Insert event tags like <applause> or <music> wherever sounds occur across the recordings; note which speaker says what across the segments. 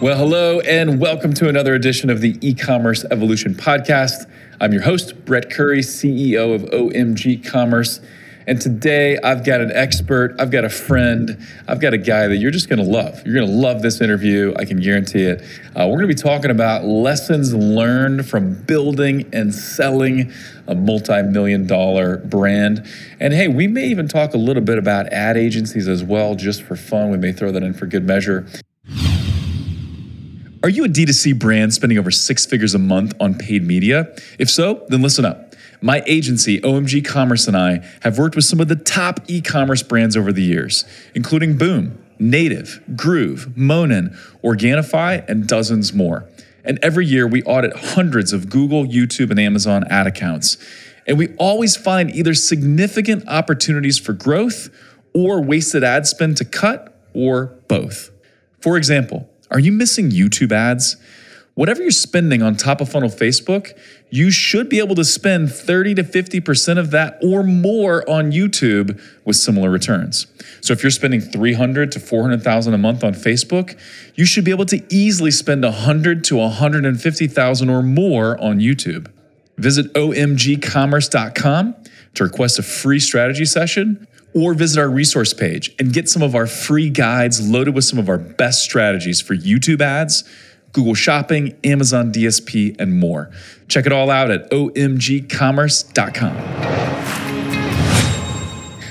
Speaker 1: Well, hello, and welcome to another edition of the e commerce evolution podcast. I'm your host, Brett Curry, CEO of OMG Commerce. And today I've got an expert, I've got a friend, I've got a guy that you're just gonna love. You're gonna love this interview, I can guarantee it. Uh, we're gonna be talking about lessons learned from building and selling a multi million dollar brand. And hey, we may even talk a little bit about ad agencies as well, just for fun. We may throw that in for good measure. Are you a D2C brand spending over six figures a month on paid media? If so, then listen up. My agency, OMG Commerce, and I have worked with some of the top e commerce brands over the years, including Boom, Native, Groove, Monin, Organifi, and dozens more. And every year we audit hundreds of Google, YouTube, and Amazon ad accounts. And we always find either significant opportunities for growth or wasted ad spend to cut, or both. For example, are you missing YouTube ads? Whatever you're spending on top of funnel Facebook, you should be able to spend 30 to 50% of that or more on YouTube with similar returns. So if you're spending 300 to 400,000 a month on Facebook, you should be able to easily spend 100 to 150,000 or more on YouTube. Visit omgcommerce.com to request a free strategy session or visit our resource page and get some of our free guides loaded with some of our best strategies for YouTube ads, Google Shopping, Amazon DSP, and more. Check it all out at omgcommerce.com.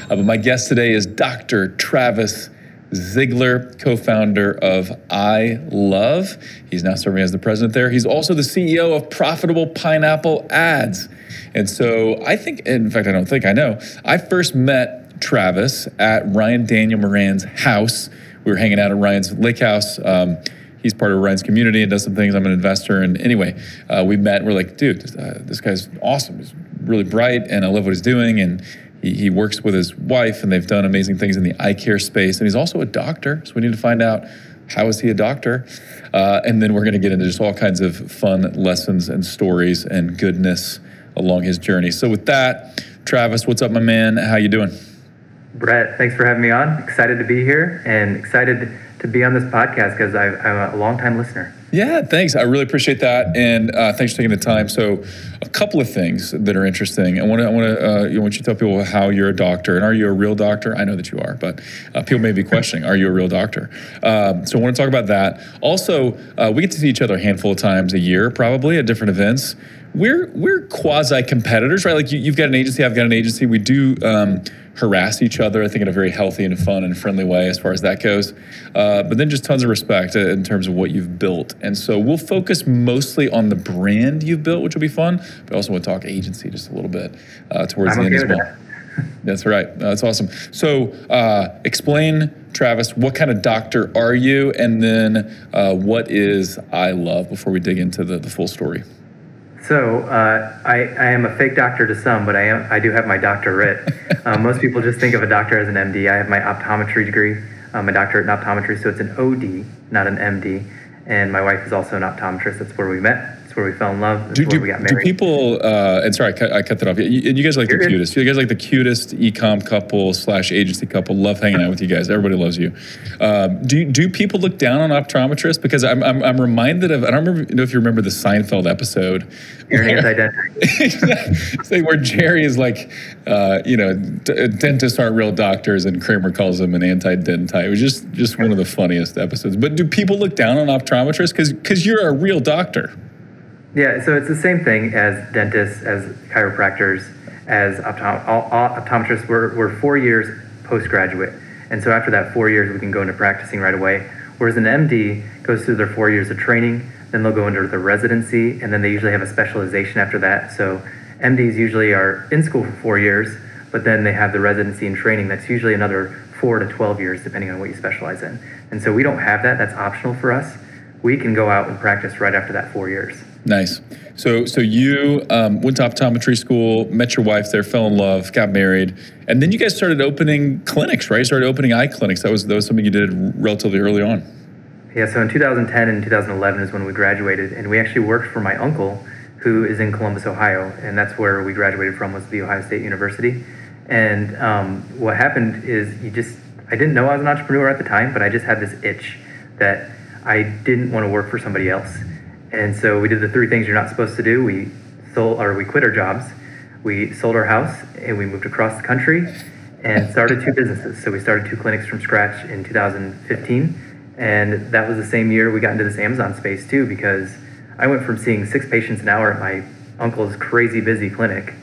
Speaker 1: Uh, but my guest today is Dr. Travis Zigler, co founder of I Love. He's now serving as the president there. He's also the CEO of Profitable Pineapple Ads. And so I think, in fact, I don't think I know, I first met Travis at Ryan Daniel Moran's house. We were hanging out at Ryan's lake house. Um, he's part of Ryan's community and does some things. I'm an investor. And anyway, uh, we met. And we're like, dude, uh, this guy's awesome. He's really bright, and I love what he's doing. And he, he, works with his wife, and they've done amazing things in the eye care space. And he's also a doctor. So we need to find out how is he a doctor. Uh, and then we're going to get into just all kinds of fun lessons and stories and goodness along his journey. So with that, Travis, what's up, my man? How you doing?
Speaker 2: Brett, thanks for having me on. Excited to be here and excited to be on this podcast because I'm a longtime listener.
Speaker 1: Yeah, thanks. I really appreciate that, and uh, thanks for taking the time. So, a couple of things that are interesting. I want to, I want to, uh, you want you to tell people how you're a doctor, and are you a real doctor? I know that you are, but uh, people may be questioning, are you a real doctor? Um, so, I want to talk about that. Also, uh, we get to see each other a handful of times a year, probably at different events. We're we're quasi competitors, right? Like you, have got an agency, I've got an agency. We do. Um, harass each other, I think, in a very healthy and fun and friendly way as far as that goes. Uh, but then just tons of respect uh, in terms of what you've built. And so we'll focus mostly on the brand you've built, which will be fun, but also we'll talk agency just a little bit uh, towards I'm the end as well. That. That's right. Uh, that's awesome. So, uh, explain, Travis, what kind of doctor are you? And then uh, what is Eyelove before we dig into the, the full story?
Speaker 2: So uh, I, I, am a fake doctor to some, but I am I do have my doctorate. um, <laughs> most people just think of a doctor as an MD. I have my optometry degree, um, a doctorate in optometry, so it's an OD, not an MD. And my wife is also an optometrist. That's where we met where we fell in love. That's
Speaker 1: do,
Speaker 2: do, we got
Speaker 1: married. Do people? Uh, and sorry, I cut, I cut that off. You, you guys like You're the good. cutest. You guys like the cutest ecom couple slash agency couple. Love hanging out with you guys. Everybody loves you. Um, do do people look down on optometrists? Because I'm, I'm, I'm reminded of. I don't remember, know if you remember the Seinfeld episode.
Speaker 2: You're anti-dentist. <laughs>
Speaker 1: where Jerry is like, uh, you know, d- dentists aren't real doctors, and Kramer calls them an anti-dentite. It was just just one of the funniest episodes. But do people look down on optometrists? Because because you're a real doctor.
Speaker 2: Yeah, so it's the same thing as dentists, as chiropractors, as optom- all, all optometrists. We're, we're four years postgraduate. And so after that four years, we can go into practicing right away. Whereas an MD goes through their four years of training, then they'll go into their residency, and then they usually have a specialization after that. So MDs usually are in school for four years, but then they have the residency and training. That's usually another four to 12 years, depending on what you specialize in. And so we don't have that. That's optional for us. We can go out and practice right after that four years.
Speaker 1: Nice. So, so you um, went to optometry school, met your wife there, fell in love, got married, and then you guys started opening clinics, right? Started opening eye clinics. That was that was something you did relatively early on.
Speaker 2: Yeah. So in 2010 and 2011 is when we graduated, and we actually worked for my uncle, who is in Columbus, Ohio, and that's where we graduated from was the Ohio State University. And um, what happened is you just I didn't know I was an entrepreneur at the time, but I just had this itch that I didn't want to work for somebody else. And so we did the three things you're not supposed to do. We sold or we quit our jobs. We sold our house and we moved across the country and started two businesses. So we started two clinics from scratch in 2015. And that was the same year we got into this Amazon space too, because I went from seeing six patients an hour at my uncle's crazy busy clinic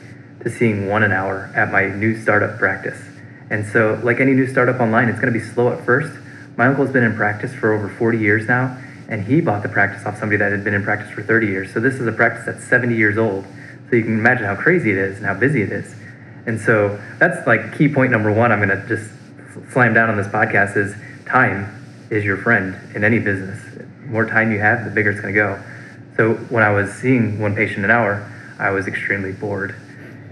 Speaker 2: to seeing one an hour at my new startup practice. And so, like any new startup online, it's going to be slow at first. My uncle's been in practice for over 40 years now, and he bought the practice off somebody that had been in practice for 30 years. So this is a practice that's 70 years old. So you can imagine how crazy it is and how busy it is. And so that's like key point number one. I'm going to just slam down on this podcast is time is your friend in any business. The more time you have, the bigger it's going to go. So when I was seeing one patient an hour, I was extremely bored.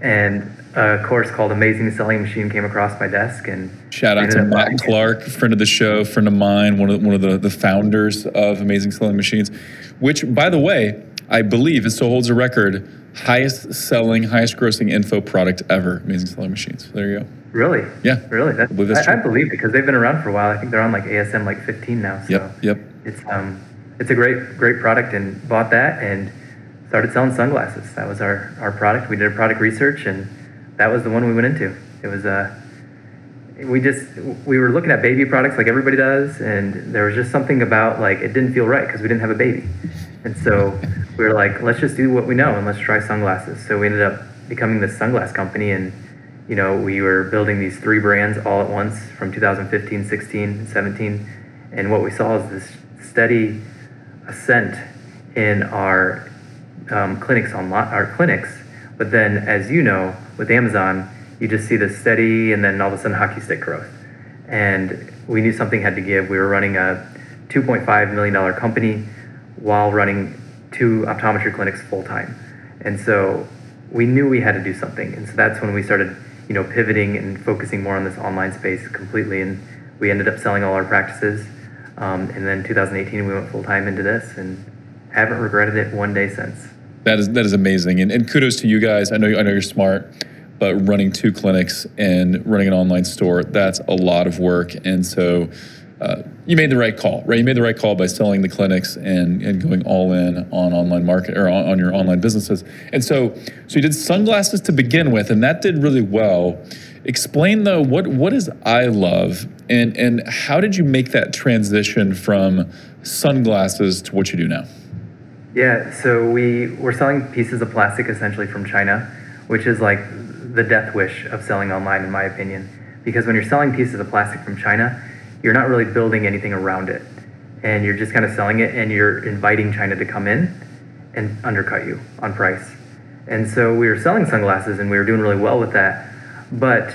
Speaker 2: And a course called Amazing Selling Machine came across my desk and
Speaker 1: shout out to Matt Clark, friend of the show, friend of mine, one of one of the, the founders of Amazing Selling Machines, which by the way, I believe it still holds a record highest selling, highest grossing info product ever, Amazing Selling Machines. There you go.
Speaker 2: Really?
Speaker 1: Yeah.
Speaker 2: Really? That's, I, believe, I, I believe because they've been around for a while. I think they're on like ASM like 15 now. So
Speaker 1: yep. Yep.
Speaker 2: It's um it's a great great product and bought that and started selling sunglasses. That was our our product. We did a product research and that was the one we went into. It was uh we just we were looking at baby products like everybody does and there was just something about like it didn't feel right because we didn't have a baby. And so we were like let's just do what we know and let's try sunglasses. So we ended up becoming this sunglass company and you know we were building these three brands all at once from 2015 16 and 17 and what we saw is this steady ascent in our um, clinics online our clinics. But then as you know with amazon you just see this steady and then all of a sudden hockey stick growth. And we knew something had to give. We were running a $2.5 million company while running two optometry clinics full time. And so we knew we had to do something. And so that's when we started, you know, pivoting and focusing more on this online space completely. And we ended up selling all our practices. Um, and then 2018, we went full time into this and haven't regretted it one day since.
Speaker 1: That is that is amazing, and, and kudos to you guys. I know I know you're smart but running two clinics and running an online store, that's a lot of work. And so uh, you made the right call, right? You made the right call by selling the clinics and, and going all in on online market or on, on your online businesses. And so, so you did sunglasses to begin with, and that did really well. Explain though, what what is Eyelove, and and how did you make that transition from sunglasses to what you do now?
Speaker 2: Yeah, so we were selling pieces of plastic essentially from China, which is like the death wish of selling online, in my opinion. Because when you're selling pieces of plastic from China, you're not really building anything around it. And you're just kind of selling it and you're inviting China to come in and undercut you on price. And so we were selling sunglasses and we were doing really well with that. But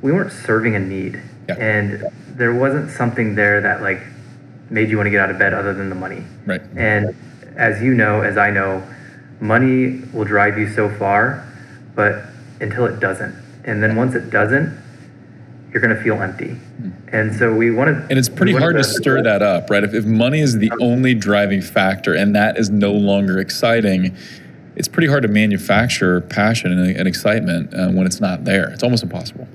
Speaker 2: we weren't serving a need. Yeah. And there wasn't something there that like made you want to get out of bed other than the money.
Speaker 1: Right.
Speaker 2: And as you know, as I know, money will drive you so far, but until it doesn't. And then once it doesn't, you're going to feel empty. Hmm. And so we wanted.
Speaker 1: And it's pretty hard to, to stir that up, right? If, if money is the only driving factor and that is no longer exciting, it's pretty hard to manufacture passion and, and excitement uh, when it's not there. It's almost impossible.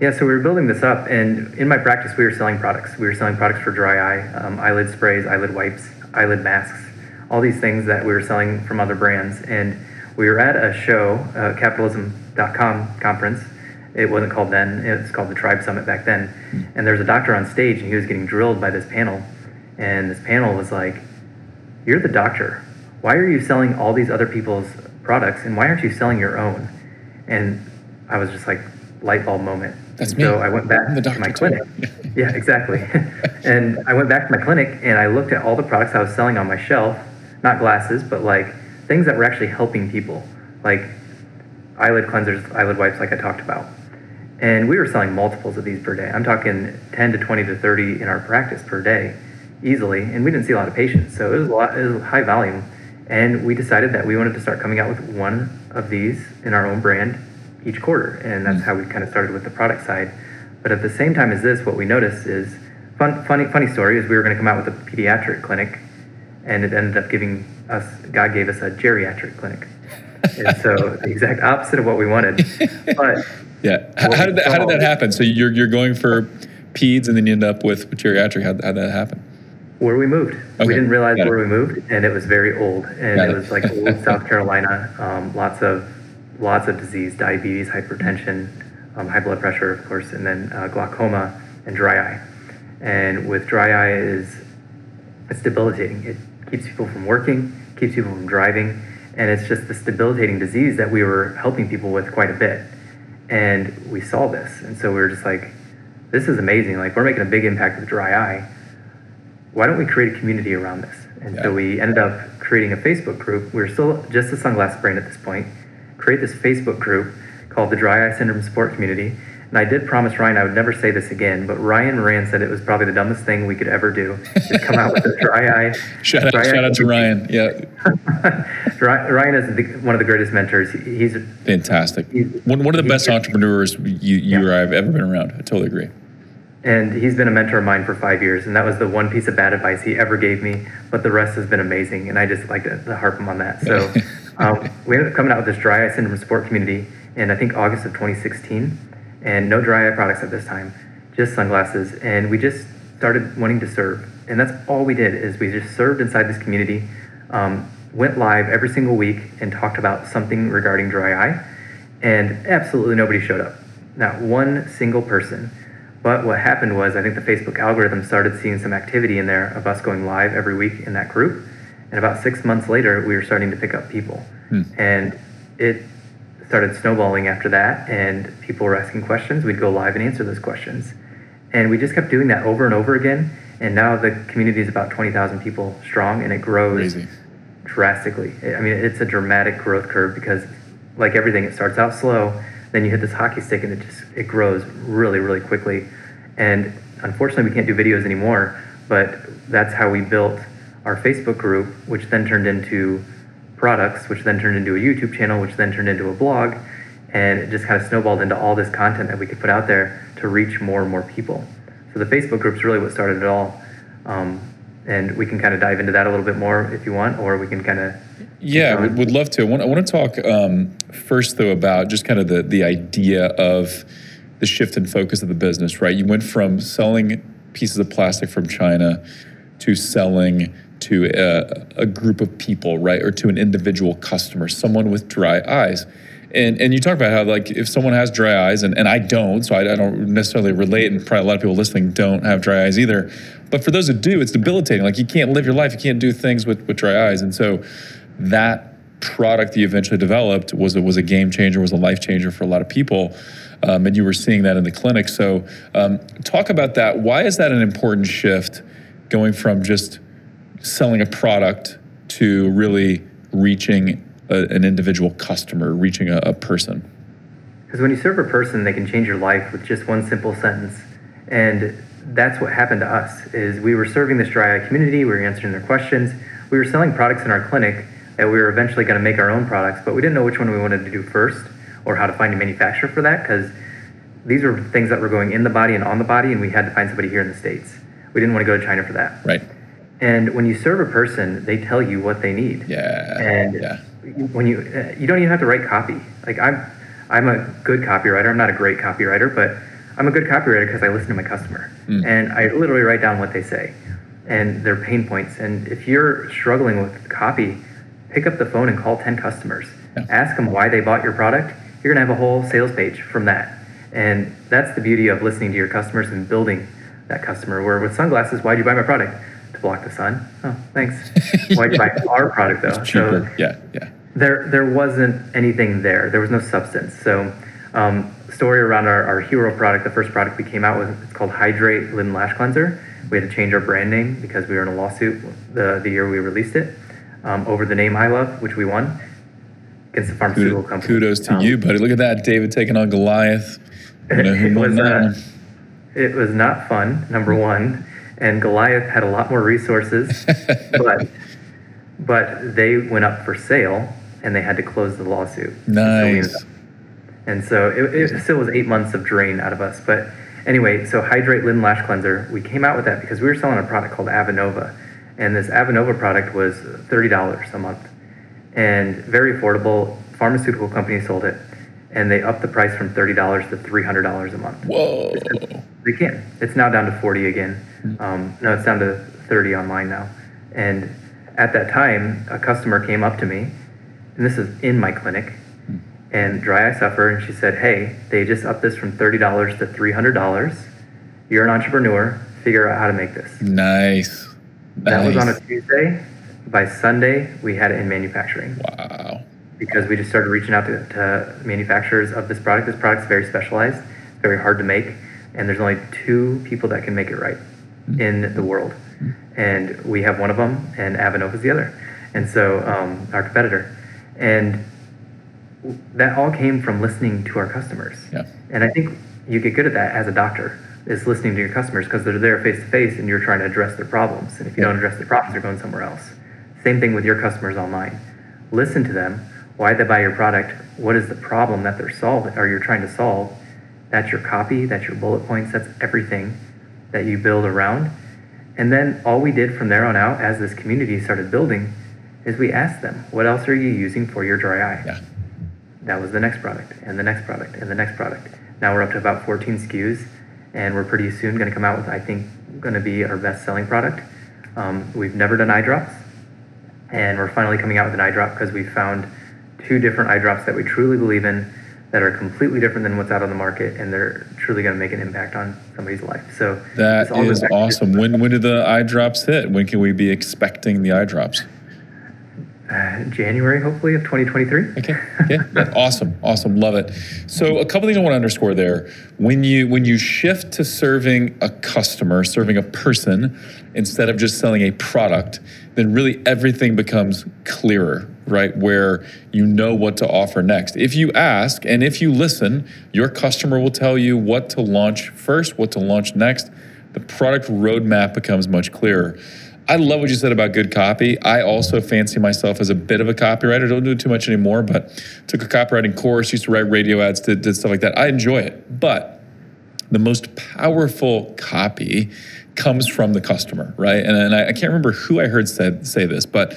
Speaker 2: Yeah, so we were building this up, and in my practice, we were selling products. We were selling products for dry eye, um, eyelid sprays, eyelid wipes, eyelid masks, all these things that we were selling from other brands. And we were at a show, uh, capitalism.com conference. It wasn't called then, it was called the Tribe Summit back then. Mm. And there was a doctor on stage, and he was getting drilled by this panel. And this panel was like, You're the doctor. Why are you selling all these other people's products, and why aren't you selling your own? And I was just like, light bulb moment.
Speaker 1: That's
Speaker 2: me. So I went back to my clinic. <laughs> yeah, exactly. <laughs> and I went back to my clinic and I looked at all the products I was selling on my shelf, not glasses, but like things that were actually helping people, like eyelid cleansers, eyelid wipes, like I talked about. And we were selling multiples of these per day. I'm talking 10 to 20 to 30 in our practice per day, easily. And we didn't see a lot of patients, so it was a lot, it was high volume. And we decided that we wanted to start coming out with one of these in our own brand each quarter, and that's mm. how we kind of started with the product side. But at the same time as this, what we noticed is fun, funny, funny story is we were going to come out with a pediatric clinic, and it ended up giving us, God gave us a geriatric clinic. and so the exact opposite of what we wanted. But <laughs>
Speaker 1: yeah, how, how did that, how did that happen? So you're you're going for peds, and then you end up with, geriatric. How how did that happen?
Speaker 2: where we moved.
Speaker 1: Okay,
Speaker 2: We didn't realize where we moved, and it was very old, and it
Speaker 1: it.
Speaker 2: was like old <laughs> South Carolina. Um, lots of lots of disease, diabetes, hypertension, um, high blood pressure, of course, and then uh, glaucoma and dry eye. And with dry eye is it's debilitating. It keeps people from working, keeps people from driving, and it's just this debilitating disease that we were helping people with quite a bit. And we saw this, and so we were just like, "This is amazing! Like we're making a big impact with dry eye. Why don't we create a community around this?" And
Speaker 1: Yeah.
Speaker 2: so we ended up creating a Facebook group. We were still just a sunglass brand at this point. Create this Facebook group called the Dry Eye Syndrome Support Community. And I did promise Ryan I would never say this again, but Ryan Moran said it was probably the dumbest thing we could ever do. Is come out with a dry <laughs> eye.
Speaker 1: Shout out,
Speaker 2: eye
Speaker 1: shout out to. Ryan. Yeah, <laughs>
Speaker 2: Ryan is the, one of the greatest mentors. He's
Speaker 1: fantastic.
Speaker 2: He's-
Speaker 1: One, one of the best entrepreneurs you, you
Speaker 2: Yeah.
Speaker 1: or I've ever been around. I totally agree.
Speaker 2: and he's been a mentor of mine for five years, and that was the one piece of bad advice he ever gave me. But the rest has been amazing, and I just like to, to harp him on that. So <laughs> um, we ended up coming out with this dry eye syndrome support community in I think August of 2016, and no dry eye products at this time, just sunglasses, and we just started wanting to serve, and that's all we did is we just served inside this community, um, went live every single week and talked about something regarding dry eye, and absolutely nobody showed up, not one single person. But what happened was, I think the Facebook algorithm started seeing some activity in there of us going live every week in that group. And about six months later, we were starting to pick up people. And it started snowballing after that, and people were asking questions. We'd go live and answer those questions. And we just kept doing that over and over again. And now the community is about 20,000 people strong, and it grows
Speaker 1: Crazy.
Speaker 2: drastically. I mean, it's a dramatic growth curve because, like everything, it starts out slow, then you hit this hockey stick, and it just it grows really, really quickly. And unfortunately, we can't do videos anymore. But that's how we built our Facebook group, which then turned into products, which then turned into a YouTube channel, which then turned into a blog, and it just kind of snowballed into all this content that we could put out there to reach more and more people. So the Facebook group's really what started it all. Um, and we can kind of dive into that a little bit more if you want, or we can kind of
Speaker 1: Yeah, would, would love to. I want, I want to talk um, first, though, about just kind of the, the idea of the shift in focus of the business, right? You went from selling pieces of plastic from China to selling to a, a group of people, right? Or to an individual customer, someone with dry eyes. And, and you talk about how like if someone has dry eyes and, and I don't, so I, I don't necessarily relate, and probably a lot of people listening don't have dry eyes either. But for those that do, it's debilitating. Like you can't live your life, you can't do things with, with dry eyes. And so that product that you eventually developed was was a game changer, was a life changer for a lot of people. Um, and you were seeing that in the clinic. So um, talk about that. Why is that an important shift going from just selling a product to really reaching a, an individual customer, reaching a, a person?
Speaker 2: Because when you serve a person, they can change your life with just one simple sentence. And that's what happened to us is we were serving this dry eye community, we were answering their questions, we were selling products in our clinic that we were eventually going to make our own products, but we didn't know which one we wanted to do first or how to find a manufacturer for that because these were things that were going in the body and on the body, and we had to find somebody here in the States. We didn't want to go to China for that.
Speaker 1: Right.
Speaker 2: And when you serve a person, they tell you what they need.
Speaker 1: Yeah.
Speaker 2: And
Speaker 1: yeah.
Speaker 2: when you uh, you don't even have to write copy. Like I'm I'm a good copywriter. I'm not a great copywriter, but I'm a good copywriter because I listen to my customer and I literally write down what they say and their pain points. And if you're struggling with copy, pick up the phone and call 10 customers.
Speaker 1: Yeah.
Speaker 2: Ask them why they bought your product. You're going to have a whole sales page from that. And that's the beauty of listening to your customers and building that customer. Where with sunglasses, why'd you buy my product? Block the sun. Oh, thanks. <laughs> Why'd you buy our product though?
Speaker 1: Cheaper. yeah. Yeah.
Speaker 2: there there wasn't anything there. There was no substance. So, um, story around our, our hero product, the first product we came out with, it's called Heyedrate Lid and Lash Cleanser. We had to change our brand name because we were in a lawsuit the, the year we released it um, over the name Eyelove, which we won against the pharmaceutical company.
Speaker 1: Kudos to
Speaker 2: Um,
Speaker 1: you, buddy. Look at that, David taking on Goliath. <laughs> You know,
Speaker 2: It was, uh. It was not fun, number one, and Goliath had a lot more resources, <laughs> but but they went up for sale and they had to close the lawsuit. And so
Speaker 1: Nice.
Speaker 2: And so it, it still was eight months of drain out of us. But anyway, so Heyedrate Lid and Lash Cleanser, we came out with that because we were selling a product called Avenova. And this Avenova product was $30 a month and very affordable. Pharmaceutical companies sold it and they upped the price from $30 to $300 a month.
Speaker 1: Whoa.
Speaker 2: They can. It's now down to 40 again. Um, no, it's down to 30 online now. And at that time, a customer came up to me, and this is in my clinic, and dry eye suffer, and she said, "Hey, they just upped this from thirty dollars to three hundred dollars. You're an entrepreneur. Figure out how to make this."
Speaker 1: Nice.
Speaker 2: That was on a Tuesday. By Sunday, we had it in manufacturing
Speaker 1: Wow.
Speaker 2: because we just started reaching out to, to manufacturers of this product. This product's very specialized, very hard to make, and there's only two people that can make it right in the world. And we have one of them, and Avenova is the other. And so, um, our competitor. And that all came from listening to our customers.
Speaker 1: Yeah.
Speaker 2: And I think you get good at that as a doctor, is listening to your customers because they're there face to face and you're trying to address their problems. And if you
Speaker 1: Yeah.
Speaker 2: don't address their problems, they're going somewhere else. Same thing with your customers online. Listen to them. Why they buy your product? What is the problem that they're solving or you're trying to solve? That's your copy, that's your bullet points, that's everything that you build around. And then all we did from there on out, as this community started building, is we asked them, what else are you using for your dry eye?
Speaker 1: Yeah.
Speaker 2: that was the next product and the next product and the next product. Now we're up to about 14 SKUs, and we're pretty soon going to come out with, I think, going to be our best selling product. Um, we've never done eye drops, and we're finally coming out with an eye drop because we found two different eye drops that we truly believe in that are completely different than what's out on the market, and they're truly going to make an impact on somebody's life. So
Speaker 1: That is
Speaker 2: goes back to-
Speaker 1: awesome. When when do the eye drops hit? When can we be expecting the eye drops?
Speaker 2: Uh, January, hopefully, of 2023.
Speaker 1: Okay. Yeah. yeah. <laughs> Awesome. Awesome. Love it. So a couple things I want to underscore there. When you when you shift to serving a customer, serving a person instead of just selling a product, then really everything becomes clearer, right? Where you know what to offer next. If you ask and if you listen, your customer will tell you what to launch first, what to launch next. The product roadmap becomes much clearer. I love what you said about good copy. I also fancy myself as a bit of a copywriter. Don't do it too much anymore, but took a copywriting course, used to write radio ads, did, did stuff like that. I enjoy it. But the most powerful copy comes from the customer, right? And, and I, I can't remember who I heard said, say this, but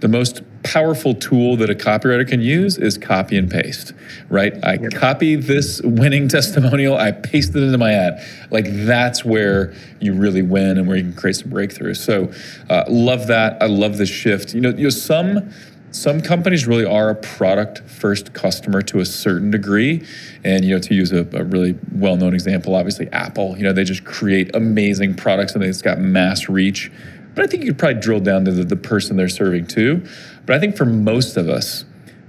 Speaker 1: the most powerful tool that a copywriter can use is copy and paste, right? I copy this winning <laughs> testimonial, I paste it into my ad. Like that's where you really win and where you can create some breakthroughs. So, uh, love that. I love this shift. You know, you know some some companies really are a product first customer to a certain degree. And you know to use a, a really well-known example obviously apple you know they just create amazing products and it's got mass reach. But i think you could probably drill down to the, the person they're serving too. But i think for most of us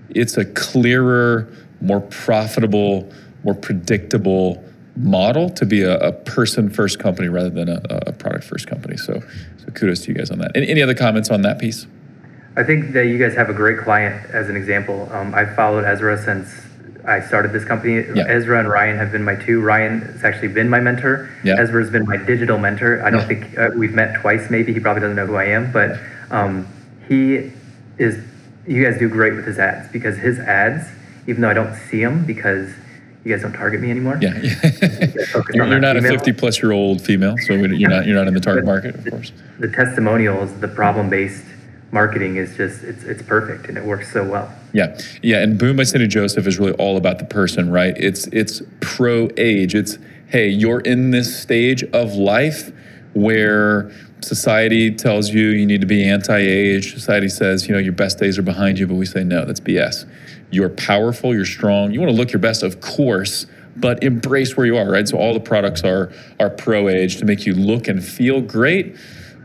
Speaker 1: it's a clearer more profitable more predictable model to be a, a person first company rather than a, a product first company. So so kudos to you guys on that. Any other comments on that piece
Speaker 2: I think that you guys have a great client as an example. Um, I've followed Ezra since I started this company.
Speaker 1: Yeah.
Speaker 2: Ezra and Ryan have been my two. Ryan has actually been my mentor.
Speaker 1: Yeah.
Speaker 2: Ezra's been my digital mentor. I don't
Speaker 1: Yeah.
Speaker 2: think uh, we've met twice, maybe. He probably doesn't know who I am, but um, he is, you guys do great with his ads because his ads, even though I don't see them because you guys don't target me anymore.
Speaker 1: Yeah, <laughs> you're, you're not a 50 plus year old female, so you're not you're not in the target market, of course.
Speaker 2: The testimonials, the problem based marketing is just, it's, it's perfect and it works so well.
Speaker 1: Yeah, yeah, and Boom by Cindy Joseph is really all about the person, right? It's it's pro age. It's hey, you're in this stage of life where society tells you you need to be anti-age. Society says you know your best days are behind you, but we say no, that's BS. You're powerful. You're strong. You want to look your best, of course, but embrace where you are, right? So all the products are are pro age to make you look and feel great.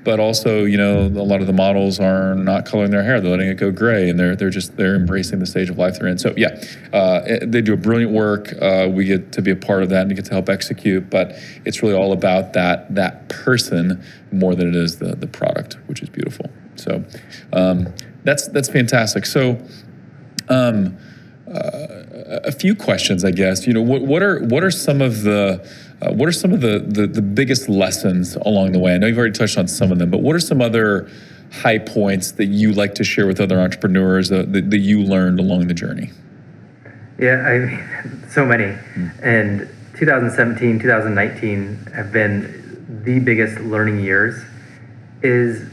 Speaker 1: But also you know a lot of the models are not coloring their hair. They're letting it go gray and they're they're just they're embracing the stage of life they're in. So yeah uh, they do a brilliant work. Uh, we get to be a part of that and get to help execute but it's really all about that that person more than it is the the product which is beautiful. So um, that's that's fantastic. So um, uh, a few questions, I guess. You know, what, what are what are some of the uh, what are some of the, the the biggest lessons along the way? I know you've already touched on some of them, but what are some other high points that you like to share with other entrepreneurs uh, that, that you learned along the journey?
Speaker 2: Yeah, I mean, <laughs> so many. And 2017, 2019 have been the biggest learning years. Is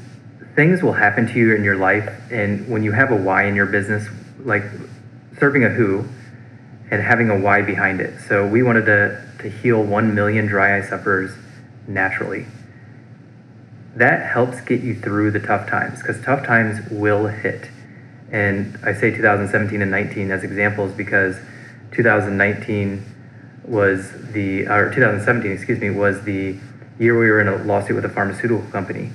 Speaker 2: things will happen to you in your life, and when you have a why in your business, like serving a who and having a why behind it. So we wanted to, to heal 1 million dry eye sufferers naturally. that helps get you through the tough times because tough times will hit. And I say 2017 and 19 as examples because 2019 was the, or 2017, excuse me, was the year we were in a lawsuit with a pharmaceutical company.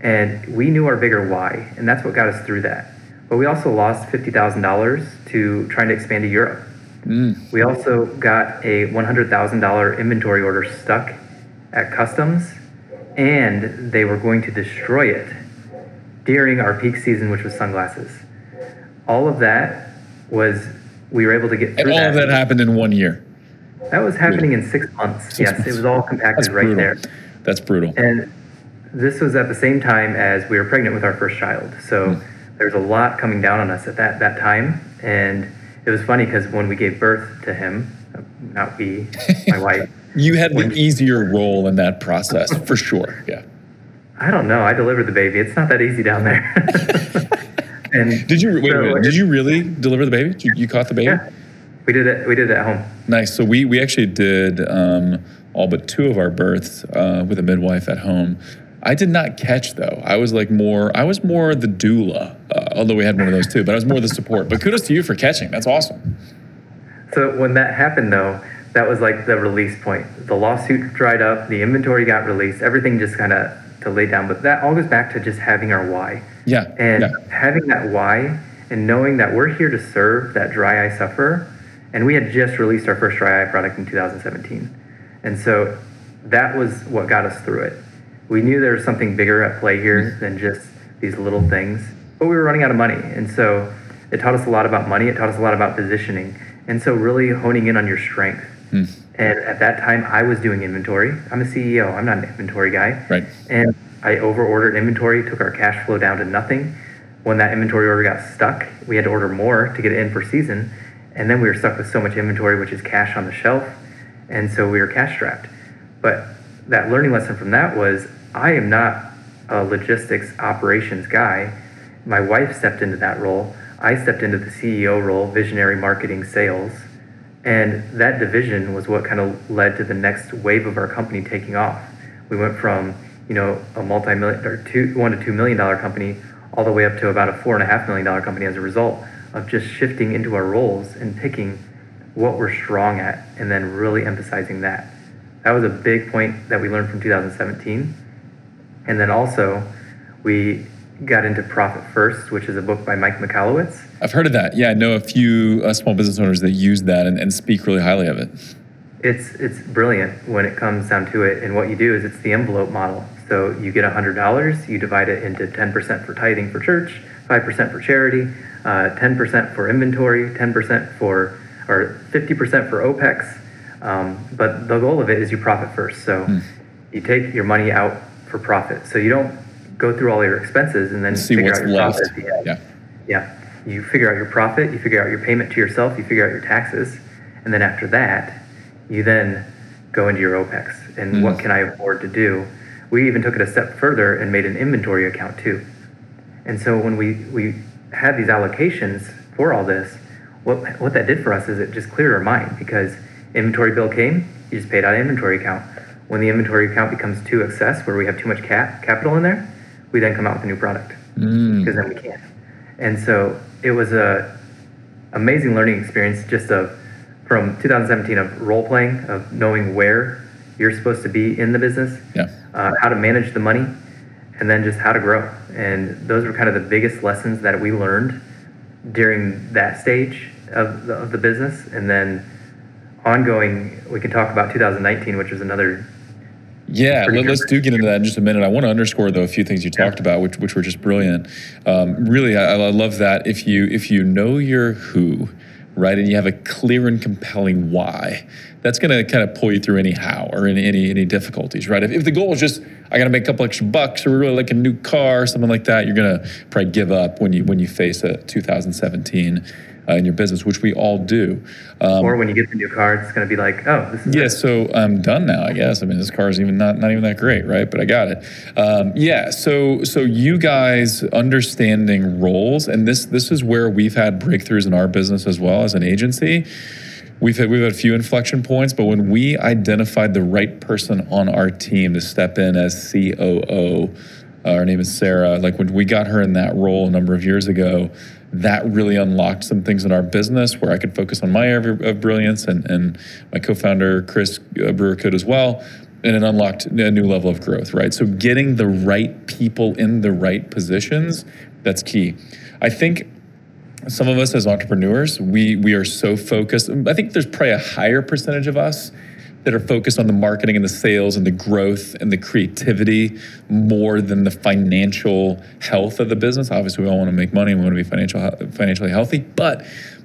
Speaker 2: And we knew our bigger why, and that's what got us through that. But we also lost $50,000 to trying to expand to Europe. Mm. We also got a $100,000 inventory order stuck at customs, and they were going to destroy it during our peak season, which was sunglasses. All of that was we were able to get through.
Speaker 1: And all that. of that happened in one year.
Speaker 2: That was happening in six months. Six yes, months. it was all compacted
Speaker 1: That's
Speaker 2: right
Speaker 1: brutal.
Speaker 2: there.
Speaker 1: That's brutal.
Speaker 2: And this was at the same time as we were pregnant with our first child. So mm. there's a lot coming down on us at that that time. And it was funny because when we gave birth to him, not we, my wife. <laughs>
Speaker 1: You had the easier role in that process, for sure. Yeah.
Speaker 2: I don't know. I delivered the baby. It's not that easy down there. <laughs>
Speaker 1: and did you wait, so, wait, did you really deliver the baby? You, you, caught the baby?
Speaker 2: Yeah. We did it. We did it at home.
Speaker 1: Nice. So we we actually did um, all but two of our births uh, with a midwife at home. I did not catch though. I was like more. I was more the doula, uh, although we had one of those too. But I was more the support. But kudos to you for catching. That's awesome.
Speaker 2: So when that happened though, that was like the release point. The lawsuit dried up. The inventory got released. Everything just kind of to lay down. But that all goes back to just having our why.
Speaker 1: Yeah.
Speaker 2: And
Speaker 1: yeah.
Speaker 2: having that why and knowing that we're here to serve that dry eye sufferer and we had just released our first dry eye product in 2017. And so that was what got us through it. We knew there was something bigger at play here than just these little things, but we were running out of money. And so it taught us a lot about money, it taught us a lot about positioning. And so really honing in on your strength. Mm. And at that time, I was doing inventory. I'm a CEO, I'm not an inventory guy.
Speaker 1: Right.
Speaker 2: And I over ordered inventory, took our cash flow down to nothing. When that inventory order got stuck, we had to order more to get it in for season. And then we were stuck with so much inventory, which is cash on the shelf. And so we were cash strapped. But that learning lesson from that was I am not a logistics operations guy. My wife stepped into that role. I stepped into the CEO role, visionary marketing sales. And that division was what kind of led to the next wave of our company taking off. We went from, you know, a multi-million or two, one to two million dollar company all the way up to about a four and a half million dollar company as a result of just shifting into our roles and picking what we're strong at and then really emphasizing that. That was a big point that we learned from 2017. And then also, we got into Profit First, which is a book by Mike Michalowicz.
Speaker 1: I've heard of that. Yeah, I know a few uh, small business owners that use that and, and speak really highly of it.
Speaker 2: It's it's brilliant when it comes down to it. And what you do is it's the envelope model. So you get $100, you divide it into 10% for tithing for church, 5% for charity, uh, 10% for inventory, 10% for, or 50% for OPEX. Um, but the goal of it is you profit first. So mm. you take your money out for profit. So you don't go through all your expenses and then
Speaker 1: see what's left.
Speaker 2: Yeah. Yeah. You figure out your profit, you figure out your payment to yourself, you figure out your taxes. And then after that, you then go into your OPEX and mm. what can I afford to do? We even took it a step further and made an inventory account too. And so when we, we had these allocations for all this, what, what that did for us is it just cleared our mind because inventory bill came, you just paid out inventory account. When the inventory account becomes too excess, where we have too much cap, capital in there, we then come out with a new product mm. because then we can. And so it was a amazing learning experience just of from 2017 of role playing, of knowing where you're supposed to be in the business,
Speaker 1: yeah.
Speaker 2: uh, how to manage the money, and then just how to grow. And those were kind of the biggest lessons that we learned during that stage of the, of the business. And then ongoing, we can talk about 2019, which was another.
Speaker 1: Yeah, let, us do get into that in just a minute. I want to underscore though a few things you talked about, which which were just brilliant. Um, really, I, I love that if you if you know your who, right? And you have a clear and compelling why. That's going to kind of pull you through any how or any any, any difficulties, right? If, if the goal is just I got to make a couple extra bucks or really like a new car or something like that, you're going to probably give up when you when you face a 2017 uh, in your business, which we all do.
Speaker 2: Um, or when you get the new car, it's going to be like, oh, this is
Speaker 1: yeah. It. So I'm done now, I guess. I mean, this car is even not not even that great, right? But I got it. Um, yeah. So so you guys understanding roles, and this this is where we've had breakthroughs in our business as well as an agency we've had we've had a few inflection points, but when we identified the right person on our team to step in as COO, uh, her name is Sarah. Like when we got her in that role a number of years ago, that really unlocked some things in our business where I could focus on my area of brilliance, and and my co-founder Chris uh, Brewer could as well. And it unlocked a new level of growth, right? So getting the right people in the right positions, that's key. I think some of us as entrepreneurs, we we are so focused. I think there's probably a higher percentage of us that are focused on the marketing and the sales and the growth and the creativity more than the financial health of the business. Obviously, we all want to make money and we want to be financial financially healthy, but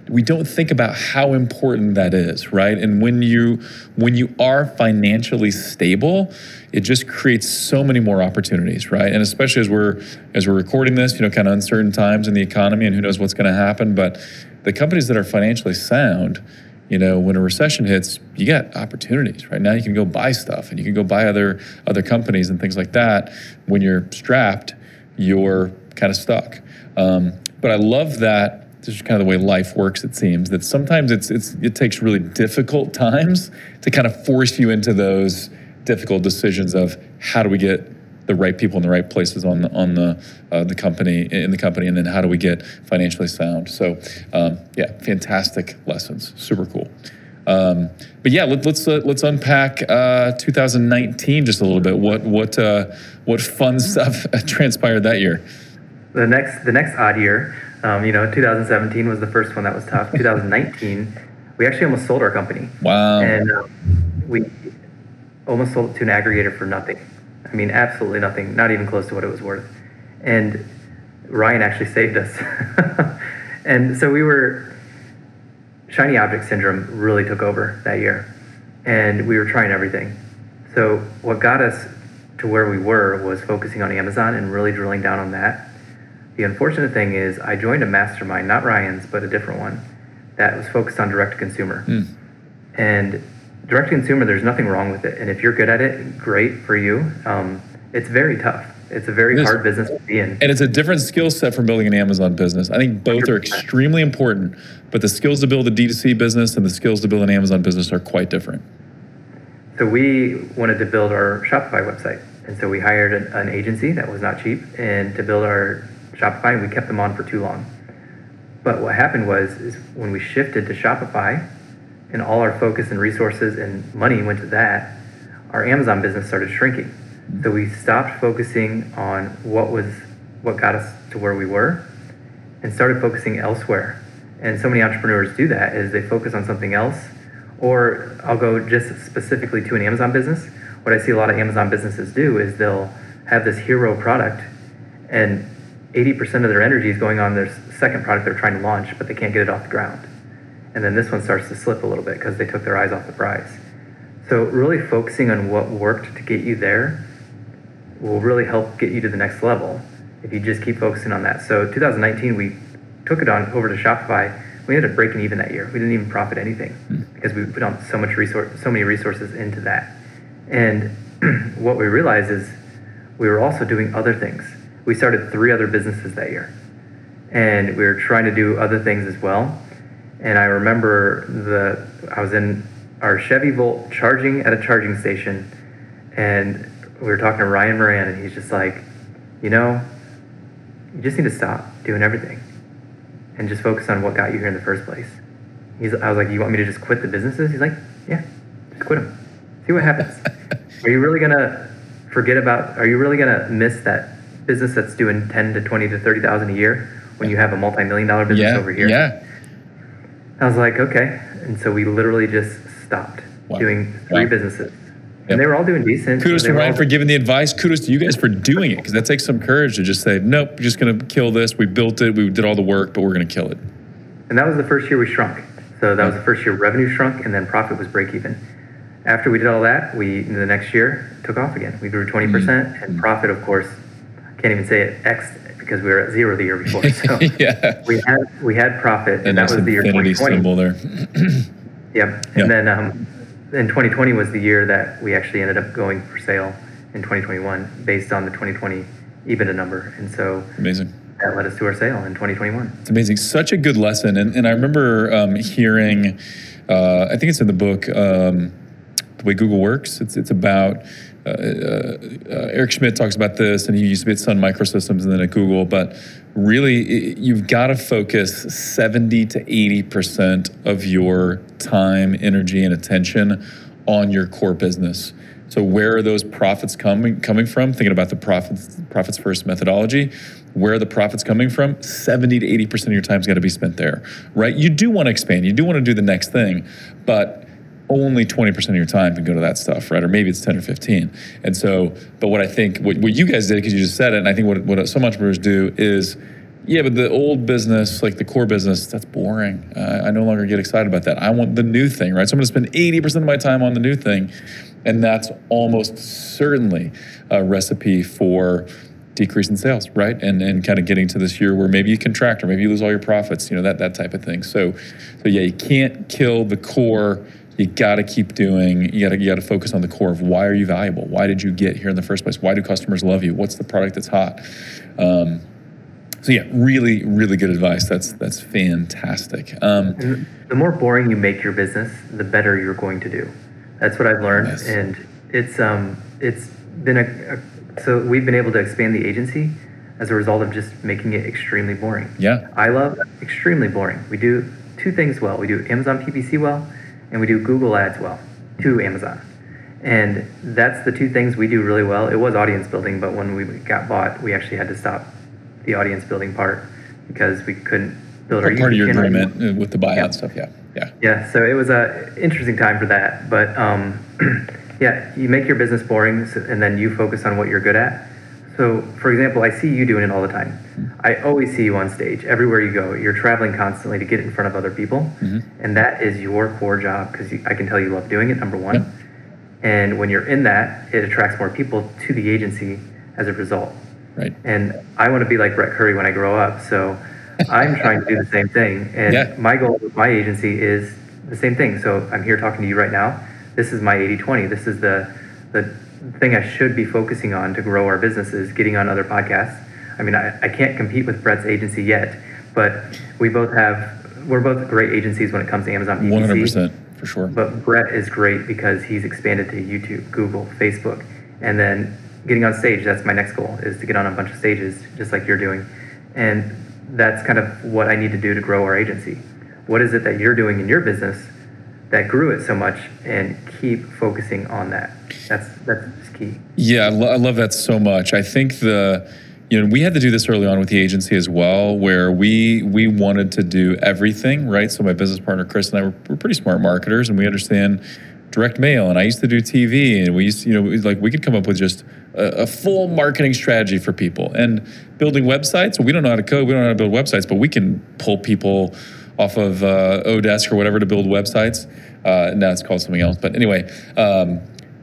Speaker 1: we don't think about how important that is, right? And when you when you are financially stable, it just creates so many more opportunities, right? And especially as we're as we're recording this, you know, kind of uncertain times in the economy and who knows what's going to happen, but the companies that are financially sound, you know, when a recession hits, you get opportunities. Right now, you can go buy stuff, and you can go buy other other companies and things like that. When you're strapped, you're kind of stuck. Um, but I love that this is kind of the way life works it seems that sometimes it's, it's it takes really difficult <laughs> times to kind of force you into those difficult decisions of how do we get the right people in the right places on the on the uh, the company in the company, and then how do we get financially sound? So, um, yeah, fantastic lessons, super cool. Um, but yeah, let, us uh, let's unpack uh, 2019 just a little bit. What what uh, what fun <laughs> stuff transpired that year?
Speaker 2: The next the next odd year um, you know, 2017 was the first one that was tough. <laughs> 2019, we actually almost sold our company.
Speaker 1: Wow.
Speaker 2: And um, we almost sold it to an aggregator for nothing. I mean, absolutely nothing, not even close to what it was worth. And Ryan actually saved us. <laughs> and so we were, shiny object syndrome really took over that year. And we were trying everything. So what got us to where we were was focusing on Amazon and really drilling down on that the unfortunate thing is, I joined a mastermind, not Ryan's, but a different one, that was focused on direct to consumer. Mm. And direct to consumer, there's nothing wrong with it. And if you're good at it, great for you. Um, it's very tough. It's a very it hard business to be in.
Speaker 1: And it's a different skill set from building an Amazon business. I think both 100%. are extremely important, but the skills to build a D2C business and the skills to build an Amazon business are quite different.
Speaker 2: So we wanted to build our Shopify website. And so we hired an, an agency that was not cheap and to build our Shopify, we kept them on for too long. But what happened was, is when we shifted to Shopify, and all our focus and resources and money went to that, our Amazon business started shrinking. So we stopped focusing on what was what got us to where we were, and started focusing elsewhere. And so many entrepreneurs do that is they focus on something else, or I'll go just specifically to an Amazon business. What I see a lot of Amazon businesses do is they'll have this hero product, and 80% of their energy is going on their second product they're trying to launch, but they can't get it off the ground. And then this one starts to slip a little bit because they took their eyes off the prize. So, really focusing on what worked to get you there will really help get you to the next level if you just keep focusing on that. So, 2019, we took it on over to Shopify. We ended up breaking even that year. We didn't even profit anything mm. because we put on so much resource, so many resources into that. And <clears throat> what we realized is we were also doing other things we started three other businesses that year. And we were trying to do other things as well. And I remember the I was in our Chevy Volt charging at a charging station and we were talking to Ryan Moran and he's just like, you know, you just need to stop doing everything and just focus on what got you here in the first place. He's, I was like, you want me to just quit the businesses? He's like, yeah, just quit them. See what happens. <laughs> are you really gonna forget about? Are you really gonna miss that business that's doing 10 to 20 to 30,000 a year when you have a multi-million dollar business
Speaker 1: yeah,
Speaker 2: over here.
Speaker 1: Yeah.
Speaker 2: I was like, okay. And so we literally just stopped wow. doing three wow. businesses. Yep. And they were all doing decent.
Speaker 1: Kudos to Ryan for giving the advice. Kudos to you guys for doing it because that takes some courage to just say, nope, we're just going to kill this. We built it. We did all the work, but we're going to kill it.
Speaker 2: And that was the first year we shrunk. So that was the first year revenue shrunk and then profit was break even. After we did all that, we in the next year took off again. We grew 20% mm-hmm. and profit, of course, I can't even say it X because we were at zero the year before. So <laughs> yeah. we had we had profit, and,
Speaker 1: and
Speaker 2: that was the year 2020.
Speaker 1: symbol there. <clears throat>
Speaker 2: yep. And yep. then um, in 2020 was the year that we actually ended up going for sale in 2021 based on the 2020 EBITDA number, and so
Speaker 1: amazing.
Speaker 2: That led us to our sale in 2021.
Speaker 1: It's amazing. Such a good lesson, and and I remember um, hearing Uh, I think it's in the book, um, The Way Google Works. It's, it's about, uh, uh, Eric Schmidt talks about this, and he used to be at Sun Microsystems and then at Google, but really, it, you've got to focus 70 to 80% of your time, energy, and attention on your core business. So where are those profits coming coming from? Thinking about the profits profits first methodology, where are the profits coming from? 70 to 80% of your time's got to be spent there. Right? You do want to expand, you do want to do the next thing, but only 20% of your time can go to that stuff, right? Or maybe it's 10 or 15. And so, but what I think, what, what you guys did, because you just said it, and I think what, what some entrepreneurs do is, yeah, but the old business, like the core business, that's boring. Uh, I no longer get excited about that. I want the new thing, right? So I'm going to spend 80% of my time on the new thing. And that's almost certainly a recipe for decrease in sales, right? And and kind of getting to this year where maybe you contract or maybe you lose all your profits, you know, that that type of thing. So so yeah, you can't kill the core. You got to keep doing. You got to you got to focus on the core of why are you valuable? Why did you get here in the first place? Why do customers love you? What's the product that's hot? Um, so yeah, really, really good advice. That's that's fantastic. Um,
Speaker 2: the more boring you make your business, the better you're going to do. That's what I've learned, and it's um it's been a, a so we've been able to expand the agency as a result of just making it extremely boring.
Speaker 1: yeah,
Speaker 2: I love extremely boring. We do two things well. We do Amazon PPC well, and we do Google Ads well to Amazon. And that's the two things we do really well. It was audience building, but when we got bought, we actually had to stop the audience building part because we couldn't build our
Speaker 1: part of your
Speaker 2: anymore.
Speaker 1: agreement uh, with the buyout
Speaker 2: Yeah.
Speaker 1: stuff. Yeah, yeah.
Speaker 2: Yeah, so it was a interesting time for that. But um, <clears throat> yeah, you make your business boring, and then you focus on what you're good at. So, for example, I see you doing it all the time. I always see you on stage everywhere you go. You're traveling constantly to get in front of other people, mm-hmm. and that is your core job because I can tell you love doing it. Number one,
Speaker 1: Yep.
Speaker 2: and when you're in that, it attracts more people to the agency as a result.
Speaker 1: Right.
Speaker 2: And I want to be like Brett Curry when I grow up. So I'm trying to do the same thing. And
Speaker 1: Yeah.
Speaker 2: my goal with my agency is the same thing. So I'm here talking to you right now. This is my 80 20. This is the, the thing I should be focusing on to grow our businesses, getting on other podcasts. I mean, I, I can't compete with Brett's agency yet, but we both have, we're both great agencies when it comes to Amazon PPC.
Speaker 1: One hundred percent for sure.
Speaker 2: But Brett is great because he's expanded to YouTube, Google, Facebook, and then getting on stage. That's my next goal is to get on a bunch of stages, just like you're doing, and that's kind of what I need to do to grow our agency. What is it that you're doing in your business that grew it so much, and keep focusing on that. That's that's key.
Speaker 1: Yeah, I, lo- I love that so much. I think the, you know, we had to do this early on with the agency as well, where we we wanted to do everything, right? So my business partner Chris and I were, were pretty smart marketers, and we understand direct mail, and I used to do TV, and we used, to, you know, like we could come up with just a, a full marketing strategy for people and building websites. We don't know how to code, we don't know how to build websites, but we can pull people off of uh, Odesk or whatever to build websites. Uh, now it's called something else, but anyway. Um,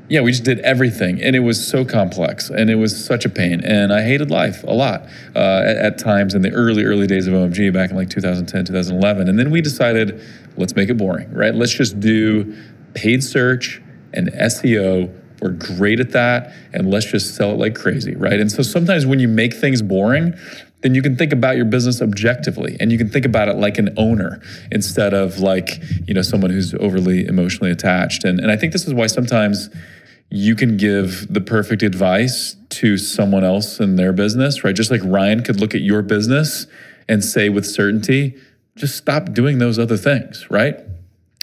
Speaker 1: yeah, we just did everything, and it was so complex, and it was such a pain, and I hated life a lot uh, at, at times in the early, early days of OMG back in like 2010, 2011, and then we decided, let's make it boring, right? Let's just do paid search and SEO. We're great at that, and let's just sell it like crazy, right? And so sometimes when you make things boring, then you can think about your business objectively and you can think about it like an owner instead of like you know someone who's overly emotionally attached. And, and i think this is why sometimes you can give the perfect advice to someone else in their business right? Just like ryan could look at your business and say with certainty just stop doing those other things right?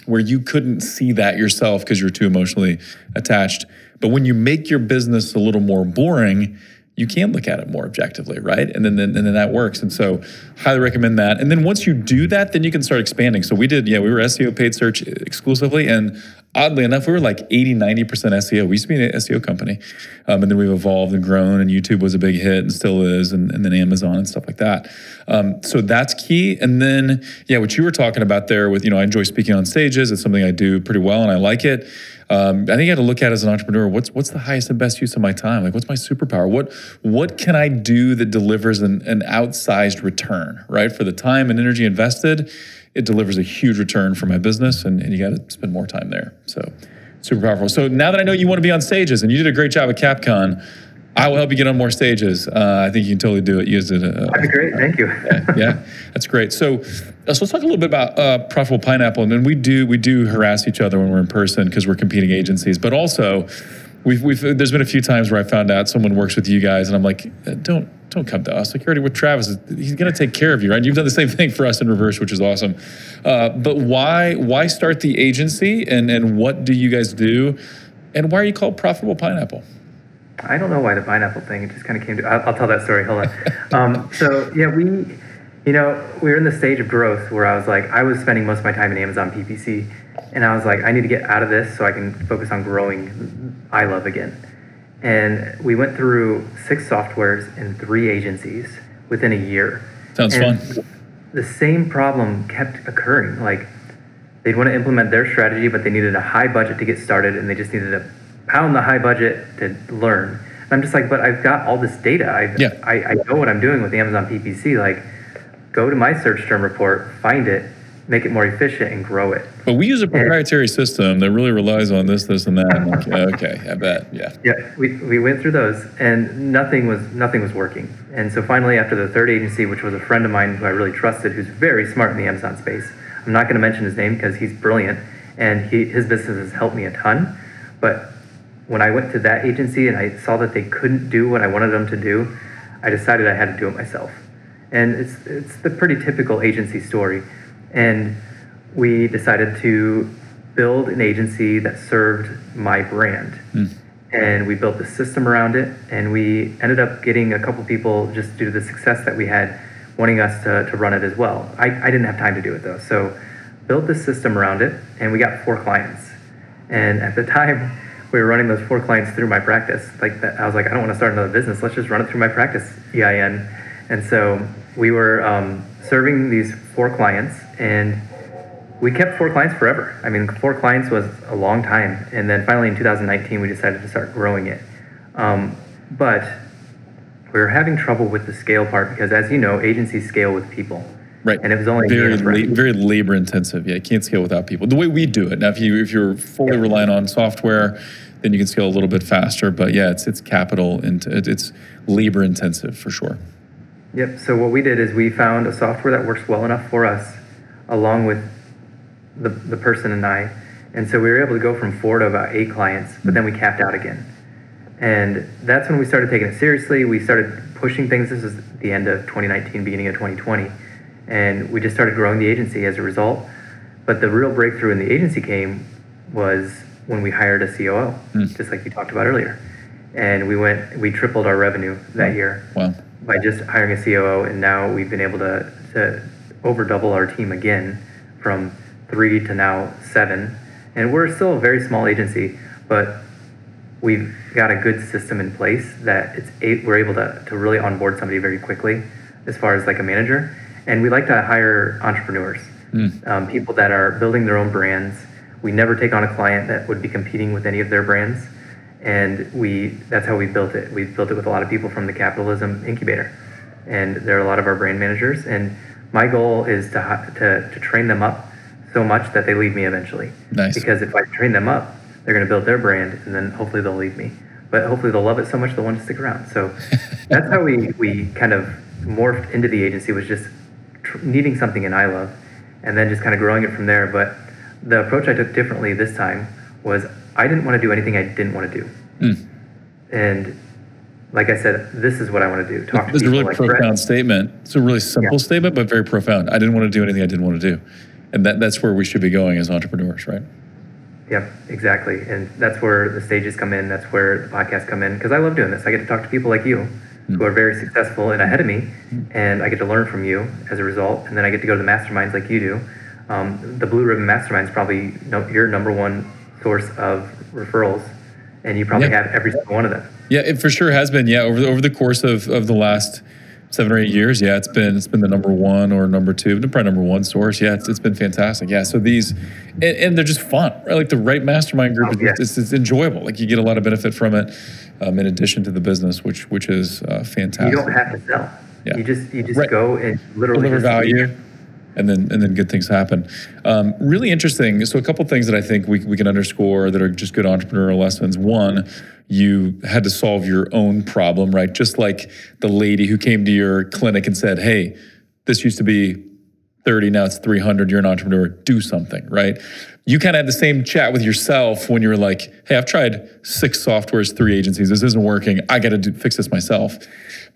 Speaker 1: Where you couldn't see that yourself because you're too emotionally attached. But when you make your business a little more boring, you can look at it more objectively, right? And then, then and then that works. And so, highly recommend that. And then once you do that, then you can start expanding. So we did, yeah, we were SEO paid search exclusively, and oddly enough, we were like 80, 90% SEO. We used to be an SEO company, um, and then we've evolved and grown. And YouTube was a big hit and still is, and, and then Amazon and stuff like that. Um, so that's key. And then, yeah, what you were talking about there with, you know, I enjoy speaking on stages. It's something I do pretty well, and I like it. Um, I think you got to look at as an entrepreneur. What's what's the highest and best use of my time? Like, what's my superpower? What what can I do that delivers an, an outsized return? Right for the time and energy invested, it delivers a huge return for my business, and, and you got to spend more time there. So, super powerful. So now that I know you want to be on stages, and you did a great job at CapCon, I will help you get on more stages. Uh, I think you can totally do it. Use it. Uh,
Speaker 2: That'd be great. Thank you. <laughs>
Speaker 1: yeah, yeah, that's great. So, uh, so let's talk a little bit about uh, profitable pineapple. And then we do we do harass each other when we're in person because we're competing agencies, but also. We've, we've, there's been a few times where I found out someone works with you guys, and I'm like, uh, don't don't come to us. Like you're already with Travis. He's going to take care of you, right? You've done the same thing for us in reverse, which is awesome. Uh, but why why start the agency, and and what do you guys do, and why are you called Profitable Pineapple?
Speaker 2: I don't know why the pineapple thing. It just kind of came to. I'll, I'll tell that story. Hold on. <laughs> um, so yeah, we, you know, we were in the stage of growth where I was like, I was spending most of my time in Amazon PPC, and I was like, I need to get out of this so I can focus on growing Eyelove again. And we went through six softwares and three agencies within a year.
Speaker 1: Sounds
Speaker 2: and
Speaker 1: fun.
Speaker 2: The same problem kept occurring. Like they'd want to implement their strategy, but they needed a high budget to get started, and they just needed to pound the high budget to learn. And I'm just like, but I've got all this data. I've,
Speaker 1: Yeah.
Speaker 2: I, I know what I'm doing with Amazon PPC. Like, go to my search term report, find it, make it more efficient, and grow it.
Speaker 1: But we use a proprietary system that really relies on this, this, and that. Like, okay, I bet. Yeah.
Speaker 2: Yeah, we, we went through those, and nothing was nothing was working. And so finally, after the third agency, which was a friend of mine who I really trusted, who's very smart in the Amazon space, I'm not going to mention his name because he's brilliant, and he, his business has helped me a ton. But when I went to that agency and I saw that they couldn't do what I wanted them to do, I decided I had to do it myself. And it's it's the pretty typical agency story. And we decided to build an agency that served my brand. And we built the system around it, and we ended up getting a couple people just due to the success that we had, wanting us to, to run it as well. I, I didn't have time to do it though, so built the system around it, and we got four clients. And at the time, we were running those four clients through my practice. Like that, I was like, I don't want to start another business. Let's just run it through my practice EIN. And so we were um, serving these four clients, and we kept four clients forever. I mean, four clients was a long time. And then finally in 2019, we decided to start growing it. Um, but we were having trouble with the scale part because, as you know, agencies scale with people.
Speaker 1: Right.
Speaker 2: And it was only
Speaker 1: very
Speaker 2: and a friend.
Speaker 1: la- very labor intensive. Yeah, you can't scale without people. The way we do it now, if you if you're fully relying on software, then you can scale a little bit faster. But yeah, it's it's capital and it's labor intensive for sure.
Speaker 2: Yep. So what we did is we found a software that works well enough for us, along with the, the person and I. And so we were able to go from four to about eight clients, but then we capped out again. And that's when we started taking it seriously. We started pushing things. This is the end of 2019, beginning of 2020. And we just started growing the agency as a result. But the real breakthrough in the agency came was when we hired a COO, hmm. just like you talked about earlier. And we went, we tripled our revenue that hmm. year
Speaker 1: Wow.
Speaker 2: By just hiring a COO, and now we've been able to, to over double our team again from three to now seven. And we're still a very small agency, but we've got a good system in place that it's a, we're able to, to really onboard somebody very quickly as far as like a manager. And we like to hire entrepreneurs, um, people that are building their own brands. We never take on a client that would be competing with any of their brands and we that's how we built it. We built it with a lot of people from the capitalism incubator. And they're a lot of our brand managers. And my goal is to to, to train them up so much that they leave me eventually.
Speaker 1: Nice.
Speaker 2: because if i train them up they're going to build their brand and then hopefully they'll leave me. But hopefully they'll love it so much they'll want to stick around. So <laughs> that's how we we kind of morphed into the agency was just tr- needing something in Eyelove and then just kind of growing it from there. But the approach i took differently this time was i didn't want to do anything i didn't want to do
Speaker 1: Mm.
Speaker 2: and like I said, this is what I want to do. Talk to
Speaker 1: This is a really
Speaker 2: like
Speaker 1: profound
Speaker 2: Brett.
Speaker 1: statement. It's a really simple
Speaker 2: Yeah.
Speaker 1: statement, but very profound. I didn't want to do anything I didn't want to do, and that that's where we should be going as entrepreneurs, right?
Speaker 2: Yep, exactly. And that's where the stages come in. That's where the podcasts come in because I love doing this. I get to talk to people like you
Speaker 1: Hmm.
Speaker 2: who are very successful and ahead of me, and I get to learn from you as a result. And then I get to go to the masterminds like you do. Um, the Blue Ribbon Mastermind is probably no, your number one source of referrals, and you probably
Speaker 1: Yeah.
Speaker 2: have every single one of them.
Speaker 1: Yeah, it for sure has been. Yeah, over the, over the course of, of the last seven or eight years, yeah, it's been it's been the number one or number two, probably number one source. Yeah, it's, it's been fantastic. Yeah, so these and, and they're just fun, right? Like the right mastermind group,
Speaker 2: Oh, yeah.
Speaker 1: it's, it's enjoyable. Like you get a lot of benefit from it, um, in addition to the business, which which is uh, fantastic.
Speaker 2: You don't have to sell.
Speaker 1: Yeah.
Speaker 2: You just you just
Speaker 1: Right.
Speaker 2: go and literally
Speaker 1: Deliver value. And then and then good things happen. Um, really interesting. So a couple things that I think we we can underscore that are just good entrepreneurial lessons. One, you had to solve your own problem, right? Just like the lady who came to your clinic and said, "Hey, this used to be 30, now it's 300. You're an entrepreneur. Do something, right?" You kind of had the same chat with yourself when you were like, "Hey, I've tried six softwares, three agencies. This isn't working. I got to fix this myself."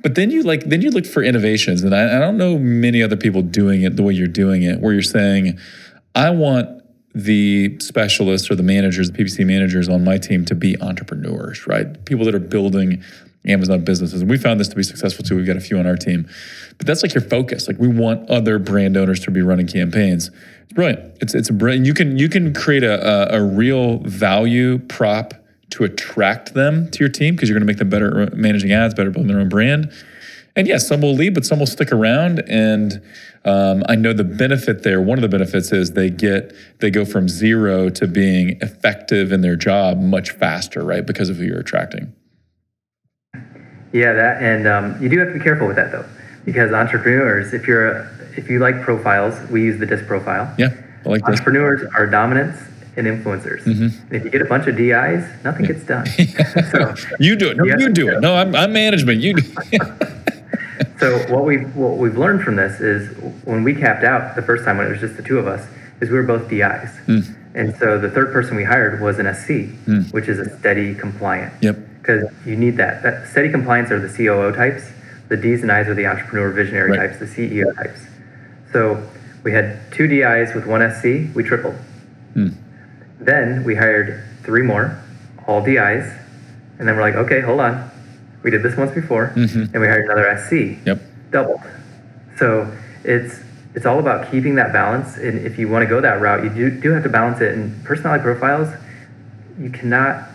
Speaker 1: But then you like then you look for innovations, and I, I don't know many other people doing it the way you're doing it, where you're saying, "I want." the specialists or the managers, the PPC managers on my team to be entrepreneurs, right? People that are building Amazon businesses. And we found this to be successful too. We've got a few on our team. But that's like your focus. Like we want other brand owners to be running campaigns. It's brilliant. It's it's brilliant. You can you can create a, a, a real value prop to attract them to your team because you're going to make them better managing ads, better building their own brand. And yes, some will leave, but some will stick around. And um, I know the benefit there. One of the benefits is they get they go from zero to being effective in their job much faster, right? Because of who you're attracting.
Speaker 2: Yeah, that and um, you do have to be careful with that though, because entrepreneurs, if you're a, if you like profiles, we use the DISC profile.
Speaker 1: Yeah, I like this.
Speaker 2: Entrepreneurs are dominants and influencers. Mm-hmm. if you get a bunch of DIs, nothing gets done. <laughs> so,
Speaker 1: you do it. No, you, you do it. No, I'm, I'm management. You do. <laughs> <laughs>
Speaker 2: so what we've what we've learned from this is when we capped out the first time when it was just the two of us, is we were both DIs. Mm. And so the third person we hired was an SC, mm. which is a steady compliant.
Speaker 1: Yep
Speaker 2: because you need that. That steady compliance are the COO types. The D's and I's are the entrepreneur visionary right. types, the CEO types. So we had two DIs with one SC. We tripled. Hmm. Then we hired three more, all DIs, and then we're like, okay, hold on. We did this once before, mm-hmm. and we hired another SC.
Speaker 1: Yep.
Speaker 2: Doubled. So it's it's all about keeping that balance. And if you want to go that route, you do, do have to balance it. And personality profiles, you cannot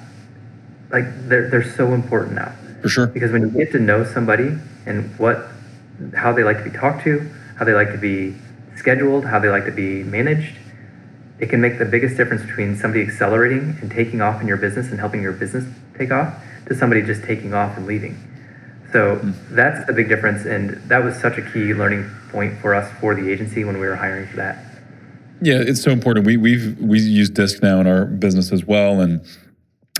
Speaker 2: like they're they're so important now.
Speaker 1: For sure.
Speaker 2: Because when you get to know somebody and what how they like to be talked to, how they like to be scheduled, how they like to be managed, it can make the biggest difference between somebody accelerating and taking off in your business and helping your business take off to somebody just taking off and leaving. So mm. that's the big difference, and that was such a key learning point for us for the agency when we were hiring for that.
Speaker 1: Yeah, it's so important. We we've we use Disc now in our business as well, and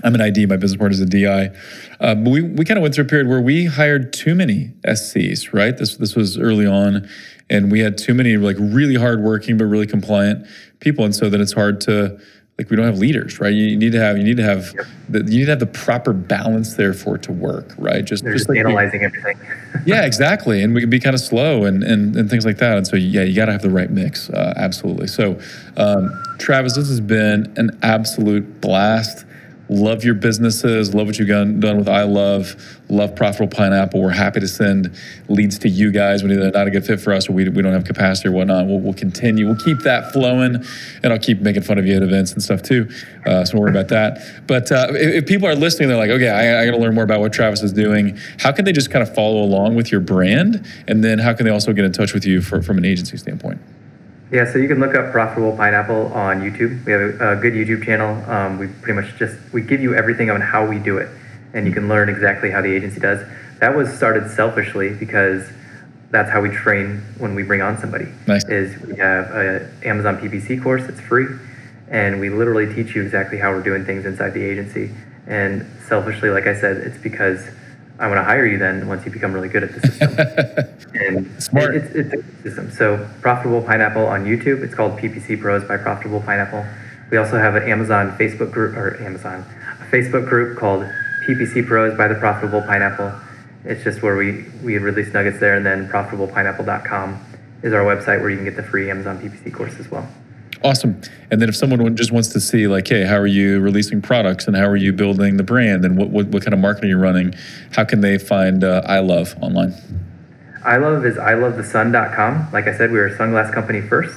Speaker 1: I'm an ID. My business partner is a DI. Uh, but we, we kind of went through a period where we hired too many SCs, right? This this was early on, and we had too many like really hardworking but really compliant people, and so then it's hard to like we don't have leaders, right? You need to have you need to have the, you need to have the proper balance there for it to work, right?
Speaker 2: Just, just, just like analyzing we, everything. <laughs>
Speaker 1: yeah, exactly, and we can be kind of slow and and, and things like that. And so yeah, you got to have the right mix, uh, absolutely. So um, Travis, this has been an absolute blast love your businesses, love what you've done, with Eyelove, love Profitable Pineapple. We're happy to send leads to you guys when they're not a good fit for us or we, we don't have capacity or whatnot. We'll, we'll continue. We'll keep that flowing and I'll keep making fun of you at events and stuff too. Uh, so don't worry about that. But uh, if, if, people are listening, they're like, okay, I, I got to learn more about what Travis is doing. How can they just kind of follow along with your brand? And then how can they also get in touch with you for, from an agency standpoint?
Speaker 2: Yeah, so you can look up Profitable Pineapple on YouTube. We have a, a good YouTube channel. Um, we pretty much just we give you everything on how we do it, and you can learn exactly how the agency does. That was started selfishly because that's how we train when we bring on somebody.
Speaker 1: Nice.
Speaker 2: Is we have a Amazon PPC course that's free, and we literally teach you exactly how we're doing things inside the agency. And selfishly, like I said, it's because I want to hire you then once you become really good at the system. <laughs> and
Speaker 1: Smart.
Speaker 2: It, it's, it's a system. So Profitable Pineapple on YouTube. It's called PPC Pros by Profitable Pineapple. We also have an Amazon Facebook group or Amazon a Facebook group called PPC Pros by the Profitable Pineapple. It's just where we we release nuggets there, and then profitablepineapple.com is our website where you can get the free Amazon PPC course as well.
Speaker 1: Awesome. And then if someone just wants to see, like, hey, how are you releasing products and how are you building the brand and what, what, what kind of marketing you're running, how can they find uh, Eyelove online?
Speaker 2: Eyelove is eyelovethesun.com. Like I said, we were a sunglass company first.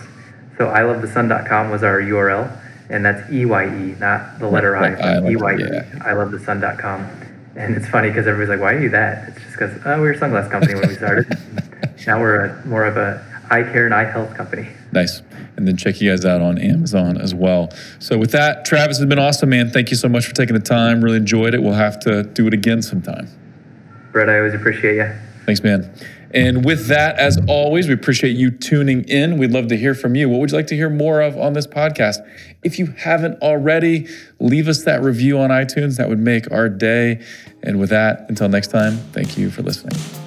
Speaker 2: So eyelovethesun.com was our URL. And that's EYE, not the letter I, I EYE. Yeah. eyelovethesun.com. And it's funny because everybody's like, why are you that? It's just because oh, we were a sunglass company when we started. <laughs> now we're a, more of a eye care and eye health company.
Speaker 1: Nice. And then check you guys out on Amazon as well. So with that, Travis has been awesome, man. Thank you so much for taking the time. Really enjoyed it. We'll have to do it again sometime.
Speaker 2: Brett, I always appreciate you.
Speaker 1: Thanks, man.
Speaker 3: And with that, as always, we appreciate you tuning in. We'd love to hear from you. What would you like to hear more of on this podcast? If you haven't already, leave us that review on iTunes. That would make our day. And with that, until next time, thank you for listening.